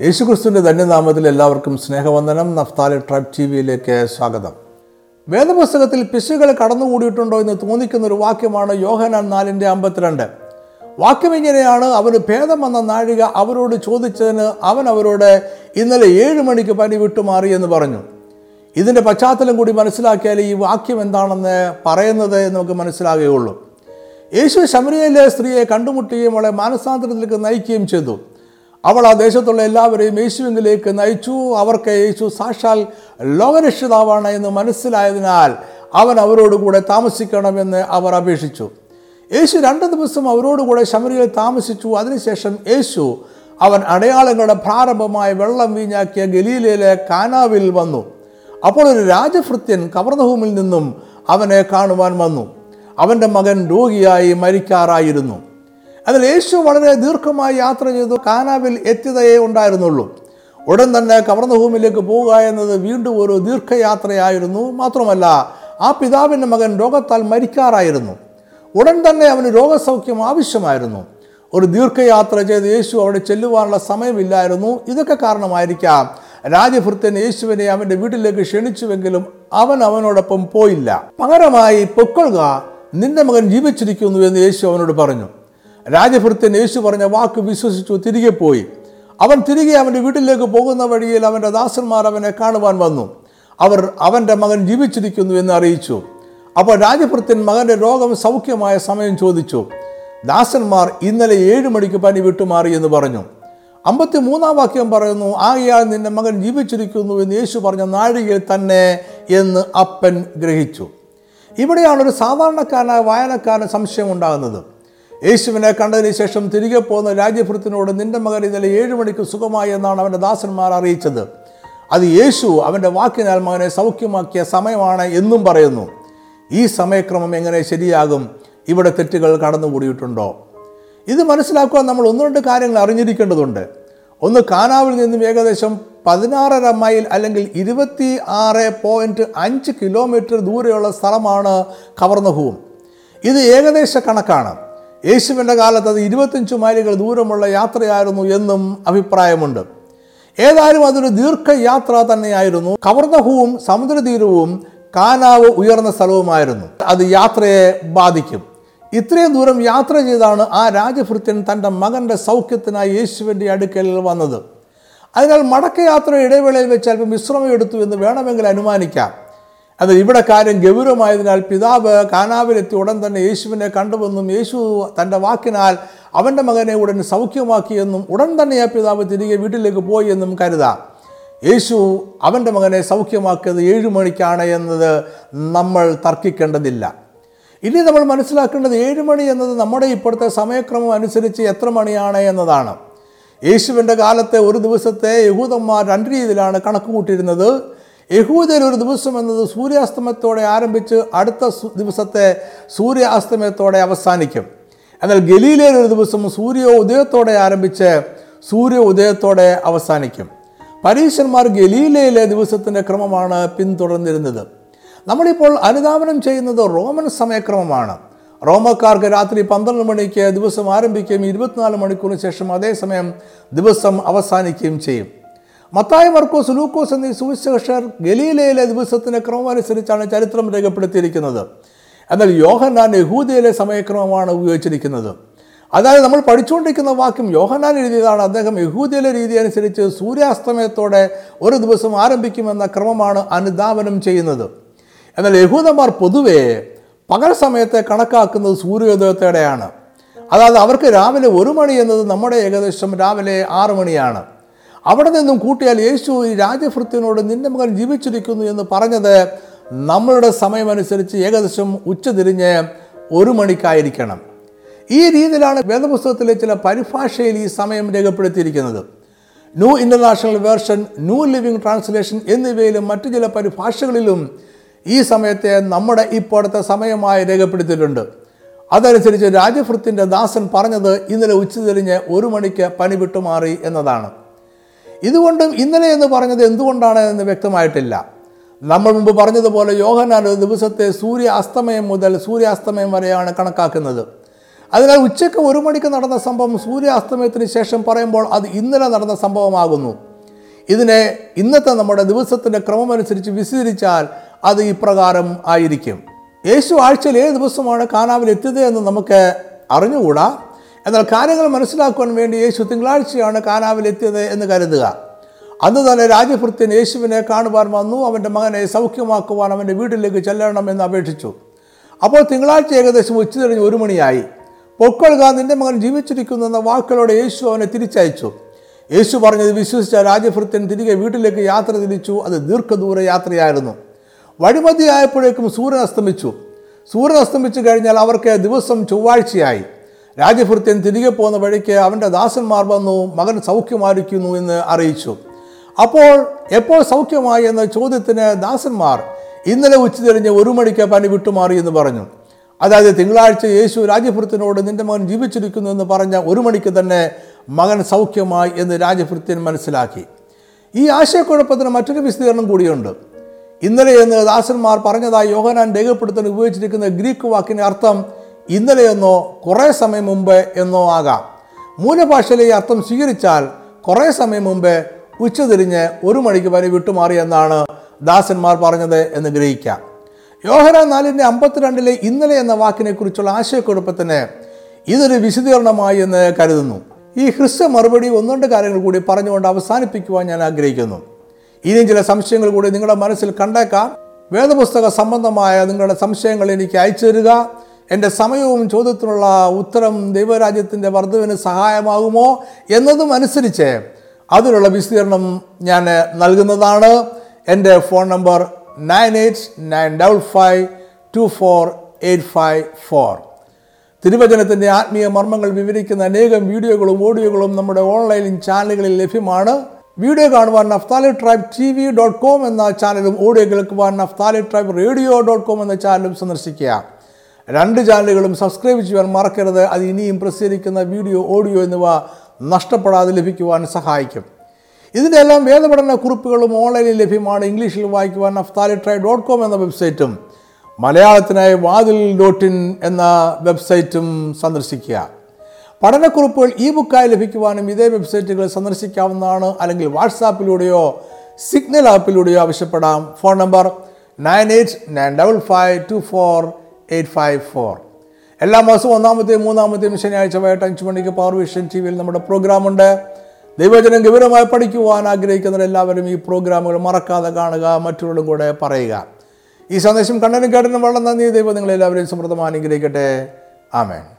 യേശുക്രിസ്തുവിന്റെ ധന്യനാമത്തിൽ എല്ലാവർക്കും സ്നേഹവന്ദനം. നഫ്താലി ട്രൈബ് ടി വിയിലേക്ക് സ്വാഗതം. വേദപുസ്തകത്തിൽ പിശുകൾ കടന്നുകൂടിയിട്ടുണ്ടോ എന്ന് തോന്നിക്കുന്ന ഒരു വാക്യമാണ് യോഹനാൻ നാലിന്റെ അമ്പത്തിരണ്ട്. വാക്യം ഇങ്ങനെയാണ് അവന് ഭേദം വന്ന നാഴിക അവരോട് ചോദിച്ചതിന് അവൻ അവരോട് ഇന്നലെ ഏഴ് മണിക്ക് പനി വിട്ടുമാറി എന്ന് പറഞ്ഞു. ഇതിന്റെ പശ്ചാത്തലം കൂടി മനസ്സിലാക്കിയാൽ ഈ വാക്യം എന്താണെന്ന് പറയുന്നത് നമുക്ക് മനസ്സിലാകുകയുള്ളൂ. യേശു ശമരിയയിലെ സ്ത്രീയെ കണ്ടുമുട്ടുകയും അവളെ മാനസാന്തരത്തിലേക്ക് നയിക്കുകയും ചെയ്തു. അവൾ ആ ദേശത്തുള്ള എല്ലാവരെയും യേശുവിനിലേക്ക് നയിച്ചു. അവർക്ക് യേശു സാക്ഷാൽ ലോകരക്ഷിതാവാണ് എന്ന് മനസ്സിലായതിനാൽ അവൻ അവരോടുകൂടെ താമസിക്കണമെന്ന് അവർ അപേക്ഷിച്ചു. യേശു രണ്ട് ദിവസം അവരോടുകൂടെ ശമരിയിൽ താമസിച്ചു. അതിനുശേഷം യേശു അവൻ അടയാളങ്ങളുടെ പ്രാരംഭമായ വെള്ളം വീഞ്ഞാക്കിയ ഗലീലയിലെ കാനാവിൽ വന്നു. അപ്പോൾ ഒരു രാജഭൃത്യൻ കവർന്നഹൂമിൽ നിന്നും അവനെ കാണുവാൻ വന്നു. അവന്റെ മകൻ രോഗിയായി മരിക്കാറായിരുന്നു. അതിൽ യേശു വളരെ ദീർഘമായ യാത്ര ചെയ്തു കാനാവിൽ എത്തിയതേ ഉണ്ടായിരുന്നുള്ളൂ. ഉടൻ തന്നെ കവർന്നഭൂമിയിലേക്ക് പോവുക എന്നത് വീണ്ടും ഒരു ദീർഘയാത്രയായിരുന്നു. മാത്രമല്ല ആ പിതാവിന്റെ മകൻ രോഗത്താൽ മരിക്കാറായിരുന്നു. ഉടൻ തന്നെ അവന് രോഗസൗഖ്യം ആവശ്യമായിരുന്നു. ഒരു ദീർഘയാത്ര ചെയ്ത് യേശു അവിടെ ചെല്ലുവാനുള്ള സമയമില്ലായിരുന്നു. ഇതൊക്കെ കാരണമായിരിക്കാം. രാജഭൃത്യൻ യേശുവിനെ അവന്റെ വീട്ടിലേക്ക് ക്ഷണിച്ചുവെങ്കിലും അവൻ അവനോടൊപ്പം പോയില്ല. പകരമായി പൊക്കൊള്ളുക നിന്റെ മകൻ ജീവിച്ചിരിക്കുന്നു എന്ന് യേശു അവനോട് പറഞ്ഞു. രാജഭൃത്യൻ യേശു പറഞ്ഞ വാക്ക് വിശ്വസിച്ചു തിരികെ പോയി. അവൻ തിരികെ അവന്റെ വീട്ടിലേക്ക് പോകുന്ന വഴിയിൽ അവന്റെ ദാസന്മാർ അവനെ കാണുവാൻ വന്നു. അവർ അവന്റെ മകൻ ജീവിച്ചിരിക്കുന്നു എന്ന് അറിയിച്ചു. അപ്പോൾ രാജഭൃത്യൻ മകന്റെ രോഗം സൗഖ്യമായ സമയം ചോദിച്ചു. ദാസന്മാർ ഇന്നലെ ഏഴ് മണിക്ക് പനി വിട്ടുമാറി എന്ന് പറഞ്ഞു. അമ്പത്തി മൂന്നാം വാക്യം പറയുന്നു ആകയാൽ നിന്റെ മകൻ ജീവിച്ചിരിക്കുന്നു എന്ന് യേശു പറഞ്ഞ നാഴികയിൽ തന്നെ എന്ന് അപ്പൻ ഗ്രഹിച്ചു. ഇവിടെയാണ് ഒരു സാധാരണക്കാരനായ വായനക്കാരന് സംശയം ഉണ്ടാകുന്നത്. യേശുവിനെ കണ്ടതിന് ശേഷം തിരികെ പോകുന്ന രാജ്യഭൃത്തിനോട് നിന്റെ മകൻ ഇന്നലെ ഏഴ് മണിക്ക് സുഖമായി എന്നാണ് അവന്റെ ദാസന്മാർ അറിയിച്ചത്. അത് യേശു അവന്റെ വാക്കിനാൽ മകനെ സൗഖ്യമാക്കിയ സമയമാണ് എന്നും പറയുന്നു. ഈ സമയക്രമം എങ്ങനെ ശരിയാകും? ഇവിടെ തെറ്റുകൾ കടന്നുകൂടിയിട്ടുണ്ടോ? ഇത് മനസ്സിലാക്കുവാൻ നമ്മൾ ഒന്ന് രണ്ട് കാര്യങ്ങൾ അറിഞ്ഞിരിക്കേണ്ടതുണ്ട്. ഒന്ന് കാനാവിൽ നിന്നും ഏകദേശം പതിനാറര മൈൽ അല്ലെങ്കിൽ ഇരുപത്തി ആറ് പോയിന്റ് അഞ്ച് കിലോമീറ്റർ ദൂരെയുള്ള സ്ഥലമാണ് കവർന്നഹൂം ഇത് ഏകദേശ കണക്കാണ്. യേശുവിന്റെ കാലത്ത് അത് ഇരുപത്തഞ്ച് മൈലുകൾ ദൂരമുള്ള യാത്രയായിരുന്നു എന്നും അഭിപ്രായമുണ്ട്. ഏതായാലും അതൊരു ദീർഘയാത്ര തന്നെയായിരുന്നു. കവർന്നഹൂവും സമുദ്രതീരവും കാനാവ് ഉയർന്ന സ്ഥലവുമായിരുന്നു. അത് യാത്രയെ ബാധിക്കും. ഇത്രയും ദൂരം യാത്ര ചെയ്താണ് ആ രാജഭൃത്യൻ തന്റെ മകന്റെ സൗഖ്യത്തിനായി യേശുവിന്റെ അടുക്കൽ വന്നത്. അതിനാൽ മടക്കയാത്ര ഇടവേളയിൽ വെച്ച് അല്പം വിശ്രമം എടുത്തു എന്ന് വേണമെങ്കിൽ അനുമാനിക്കാം. അത് ഇവിടെ കാര്യം ഗൗരവമായതിനാൽ പിതാവ് കാനാവിലെത്തി ഉടൻ തന്നെ യേശുവിനെ കണ്ടുവെന്നും യേശു തന്റെ വാക്കിനാൽ അവന്റെ മകനെ ഉടൻ സൗഖ്യമാക്കിയെന്നും ഉടൻ തന്നെ ആ പിതാവ് തിരികെ വീട്ടിലേക്ക് പോയി എന്നും കരുതാം. യേശു അവന്റെ മകനെ സൗഖ്യമാക്കിയത് ഏഴു മണിക്കാണ് എന്നത് നമ്മൾ തർക്കിക്കേണ്ടതില്ല. ഇനി നമ്മൾ മനസ്സിലാക്കേണ്ടത് ഏഴ് മണി എന്നത് നമ്മുടെ ഇപ്പോഴത്തെ സമയക്രമം അനുസരിച്ച് എത്ര മണിയാണ് എന്നതാണ്. യേശുവിന്റെ കാലത്തെ ഒരു ദിവസത്തെ യഹൂദന്മാർ രണ്ട് രീതിയിലാണ് കണക്ക് കൂട്ടിയിരുന്നത് യഹൂദയിൽ ഒരു ദിവസം എന്നത് സൂര്യാസ്തമയത്തോടെ ആരംഭിച്ച് അടുത്ത ദിവസത്തെ സൂര്യാസ്തമയത്തോടെ അവസാനിക്കും. എന്നാൽ ഗലീലയിൽ ഒരു ദിവസം സൂര്യ ഉദയത്തോടെ ആരംഭിച്ച് സൂര്യ ഉദയത്തോടെ അവസാനിക്കും. പരീശന്മാർ ഗലീലയിലെ ദിവസത്തിന്റെ ക്രമമാണ് പിന്തുടർന്നിരുന്നത്. നമ്മളിപ്പോൾ അനുദാപനം ചെയ്യുന്നത് റോമൻ സമയക്രമമാണ്. റോമക്കാർക്ക് രാത്രി പന്ത്രണ്ട് മണിക്ക് ദിവസം ആരംഭിക്കുകയും ഇരുപത്തിനാല് മണിക്കൂറിന് ശേഷം അതേസമയം ദിവസം അവസാനിക്കുകയും ചെയ്യും. മത്തായ മർക്കോസ് ലൂക്കോസ് എന്നീ സുവിശേഷർ ഗലീലയിലെ ദിവസത്തിന്റെ ക്രമമനുസരിച്ചാണ് ചരിത്രം രേഖപ്പെടുത്തിയിരിക്കുന്നത്. എന്നാൽ യോഹന്നാൻ യഹൂദയിലെ സമയക്രമമാണ് ഉപയോഗിച്ചിരിക്കുന്നത്. അതായത് നമ്മൾ പഠിച്ചുകൊണ്ടിരിക്കുന്ന വാക്യം യോഹന്നാൻ എഴുതിയതാണ്. അദ്ദേഹം യഹൂദിയിലെ രീതി അനുസരിച്ച് സൂര്യാസ്തമയത്തോടെ ഒരു ദിവസം ആരംഭിക്കുമെന്ന ക്രമമാണ് അനുധാവനം ചെയ്യുന്നത്. എന്നാൽ യഹൂദന്മാർ പൊതുവേ പകൽ സമയത്തെ കണക്കാക്കുന്നത് സൂര്യോദയത്തോടെയാണ്. അതായത് അവർക്ക് രാവിലെ ഒരു മണി എന്നത് നമ്മുടെ ഏകദേശം രാവിലെ ആറ് മണിയാണ്. അവിടെ നിന്നും കൂട്ടിയാൽ യേശു ഈ രാജഭൃത്യനോട് നിന്റെ മകൻ ജീവിച്ചിരിക്കുന്നു എന്ന് പറഞ്ഞത് നമ്മളുടെ സമയമനുസരിച്ച് ഏകദേശം ഉച്ചതിരിഞ്ഞ് ഒരു മണിക്കായിരിക്കണം. ഈ രീതിയിലാണ് വേദപുസ്തകത്തിലെ ചില പരിഭാഷയിൽ ഈ സമയം രേഖപ്പെടുത്തിയിരിക്കുന്നത്. New international version new living translation എന്നിവയിലും മറ്റു ചില പരിഭാഷകളിലും ഈ സമയത്തെ നമ്മുടെ ഇപ്പോഴത്തെ സമയമായി രേഖപ്പെടുത്തിയിട്ടുണ്ട്. അതനുസരിച്ച് രാജഭൃത്തിന്റെ ദാസൻ പറഞ്ഞത് ഇന്നലെ ഉച്ചതിരിഞ്ഞ് ഒരു മണിക്ക് പനി വിട്ടുമാറി എന്നതാണ്. ഇതുകൊണ്ടും ഇന്നലെ എന്ന് പറഞ്ഞത് എന്തുകൊണ്ടാണ് എന്ന് വ്യക്തമായിട്ടില്ല. നമ്മൾ മുമ്പ് പറഞ്ഞതുപോലെ യോഹനാൻ ഒരു ദിവസത്തെ സൂര്യ അസ്തമയം മുതൽ സൂര്യാസ്തമയം വരെയാണ് കണക്കാക്കുന്നത്. അതിനാൽ ഉച്ചയ്ക്ക് ഒരു മണിക്ക് നടന്ന സംഭവം സൂര്യാസ്തമയത്തിന് ശേഷം പറയുമ്പോൾ അത് ഇന്നലെ നടന്ന സംഭവമാകുന്നു. ഇതിനെ ഇന്നത്തെ നമ്മുടെ ദിവസത്തിന്റെ ക്രമമനുസരിച്ച് വിശദീകരിച്ചാൽ അത് ഇപ്രകാരം ആയിരിക്കും. യേശു ആഴ്ചയിൽ ഏത് ദിവസമാണ് കാനാവിൽ എത്തിയത് എന്ന് നമുക്ക് അറിഞ്ഞുകൂടാ? എന്നാൽ കാര്യങ്ങൾ മനസ്സിലാക്കുവാൻ വേണ്ടി യേശു തിങ്കളാഴ്ചയാണ് കാനാവിൽ എത്തിയത് എന്ന് കരുതുക. അന്ന് തന്നെ രാജഭൃത്യൻ യേശുവിനെ കാണുവാൻ വന്നു. അവന്റെ മകനെ സൗഖ്യമാക്കുവാൻ അവന്റെ വീട്ടിലേക്ക് ചെല്ലണം എന്ന് അപേക്ഷിച്ചു. അപ്പോൾ തിങ്കളാഴ്ച ഏകദേശം ഉച്ചതിരിഞ്ഞ് ഒരു മണിയായി. പൊക്കൊള്ളുക നിന്റെ മകൻ ജീവിച്ചിരിക്കുന്നു എന്ന വാക്കുകളോടെ യേശു അവനെ തിരിച്ചയച്ചു. യേശു പറഞ്ഞത് വിശ്വസിച്ച രാജഭൃത്യൻ തിരികെ വീട്ടിലേക്ക് യാത്ര തിരിച്ചു. അത് ദീർഘദൂര യാത്രയായിരുന്നു. വഴിമതിയായപ്പോഴേക്കും സൂര്യൻ അസ്തമിച്ചു. സൂര്യൻ അസ്തമിച്ചു കഴിഞ്ഞാൽ അവർക്ക് ദിവസം ചൊവ്വാഴ്ചയായി. രാജഭൃത്യൻ തിരികെ പോകുന്ന വഴിക്ക് അവന്റെ ദാസന്മാർ വന്നു മകൻ സൗഖ്യമായിരിക്കുന്നു എന്ന് അറിയിച്ചു. അപ്പോൾ എപ്പോൾ സൗഖ്യമായി എന്ന ചോദ്യത്തിന് ദാസന്മാർ ഇന്നലെ ഉച്ചതിരിഞ്ഞ് ഒരു മണിക്ക് പനി വിട്ടുമാറി എന്ന് പറഞ്ഞു. അതായത് തിങ്കളാഴ്ച യേശു രാജഭൃത്യനോട് നിന്റെ മകൻ ജീവിച്ചിരിക്കുന്നു എന്ന് പറഞ്ഞ ഒരു മണിക്ക് തന്നെ മകൻ സൗഖ്യമായി എന്ന് രാജഭൃത്യൻ മനസ്സിലാക്കി. ഈ ആശയക്കുഴപ്പത്തിന് മറ്റൊരു വിശദീകരണം കൂടിയുണ്ട്. ഇന്നലെ എന്ന് ദാസന്മാർ പറഞ്ഞതായി യോഹനാൻ രേഖപ്പെടുത്താൻ ഉപയോഗിച്ചിരിക്കുന്ന ഗ്രീക്ക് വാക്കിന്റെ അർത്ഥം ഇന്നലെ എന്നോ കുറേ സമയം മുമ്പ് എന്നോ ആകാം. മൂലഭാഷയിലെ ഈ അർത്ഥം സ്വീകരിച്ചാൽ കുറേ സമയം മുമ്പ് ഉച്ചതിരിഞ്ഞ് ഒരു മണിക്ക് പനി വിട്ടുമാറി എന്നാണ് ദാസന്മാർ പറഞ്ഞത് എന്ന് ഗ്രഹിക്കാം. യോഹര നാലിന്റെ അമ്പത്തിരണ്ടിലെ ഇന്നലെ എന്ന വാക്കിനെ കുറിച്ചുള്ള ആശയക്കുഴപ്പത്തിന് ഇതൊരു വിശദീകരണമായി എന്ന് കരുതുന്നു. ഈ ഹ്രസ്വ മറുപടി ഒന്നുണ്ട് കാര്യങ്ങൾ കൂടി പറഞ്ഞുകൊണ്ട് അവസാനിപ്പിക്കുവാൻ ഞാൻ ആഗ്രഹിക്കുന്നു. ഇനിയും ചില സംശയങ്ങൾ കൂടി നിങ്ങളുടെ മനസ്സിൽ കണ്ടേക്കാം. വേദപുസ്തക സംബന്ധമായ നിങ്ങളുടെ സംശയങ്ങൾ എനിക്ക് അയച്ചു തരിക. എന്റെ സമയവും ചോദ്യത്തിനുള്ള ഉത്തരം ദൈവരാജ്യത്തിന്റെ വർദ്ധവിന് സഹായമാകുമോ എന്നതും അനുസരിച്ച് അതിനുള്ള വിശദീകരണം ഞാൻ നൽകുന്നതാണ്. എന്റെ phone number nine eight nine double five two four eight five four. തിരുവചനത്തിന്റെ ആത്മീയ മർമ്മങ്ങൾ വിവരിക്കുന്ന അനേകം വീഡിയോകളും ഓഡിയോകളും നമ്മുടെ ഓൺലൈൻ ചാനലുകളിൽ ലഭ്യമാണ്. വീഡിയോ കാണുവാൻ Naphtali tribe T V dot com എന്ന ചാനലും ഓഡിയോ കേൾക്കുവാൻ Naphtali tribe radio dot com എന്ന ചാനലും സന്ദർശിക്കുക. രണ്ട് ചാനലുകളും സബ്സ്ക്രൈബ് ചെയ്യുവാൻ മറക്കരുത്. അത് ഇനിയും പ്രസിദ്ധീകരിക്കുന്ന വീഡിയോ ഓഡിയോ എന്നിവ നഷ്ടപ്പെടാതെ ലഭിക്കുവാൻ സഹായിക്കും. ഇതിന്റെ എല്ലാം വേദപഠന കുറിപ്പുകളും ഓൺലൈനിൽ ലഭ്യമാണ്. ഇംഗ്ലീഷിൽ വായിക്കുവാൻ അഫ്താലി ട്രൈ ഡോട്ട് കോം എന്ന വെബ്സൈറ്റും മലയാളത്തിനായി വാതിൽ ഡോട്ട് ഇൻ എന്ന വെബ്സൈറ്റും സന്ദർശിക്കുക. പഠനക്കുറിപ്പുകൾ ഇ ബുക്കായി ലഭിക്കുവാനും ഇതേ വെബ്സൈറ്റുകൾ സന്ദർശിക്കാവുന്നതാണ്. അല്ലെങ്കിൽ വാട്സാപ്പിലൂടെയോ സിഗ്നൽ ആപ്പിലൂടെയോ ആവശ്യപ്പെടാം. Phone number nine eight nine double five two four eight five four. എല്ലാ മാസവും ഒന്നാമത്തെയും മൂന്നാമത്തെയും ശനിയാഴ്ച വൈകിട്ട് അഞ്ച് മണിക്ക് പവർ വിഷൻ ടി വിയിൽ നമ്മുടെ പ്രോഗ്രാമുണ്ട്. ദൈവജനം ഗൗരവമായി പഠിക്കുവാൻ ആഗ്രഹിക്കുന്നവരെല്ലാവരും ഈ പ്രോഗ്രാമുകൾ മറക്കാതെ കാണുക മറ്റുള്ളവരും കൂടെ പറയുക. ഈ സന്ദേശം കണ്ണനും കേട്ടനും വളരെ നന്ദി ദൈവം നിങ്ങളെല്ലാവരെയും സമൃദ്ധമായി അനുഗ്രഹിക്കട്ടെ. ആമേൻ.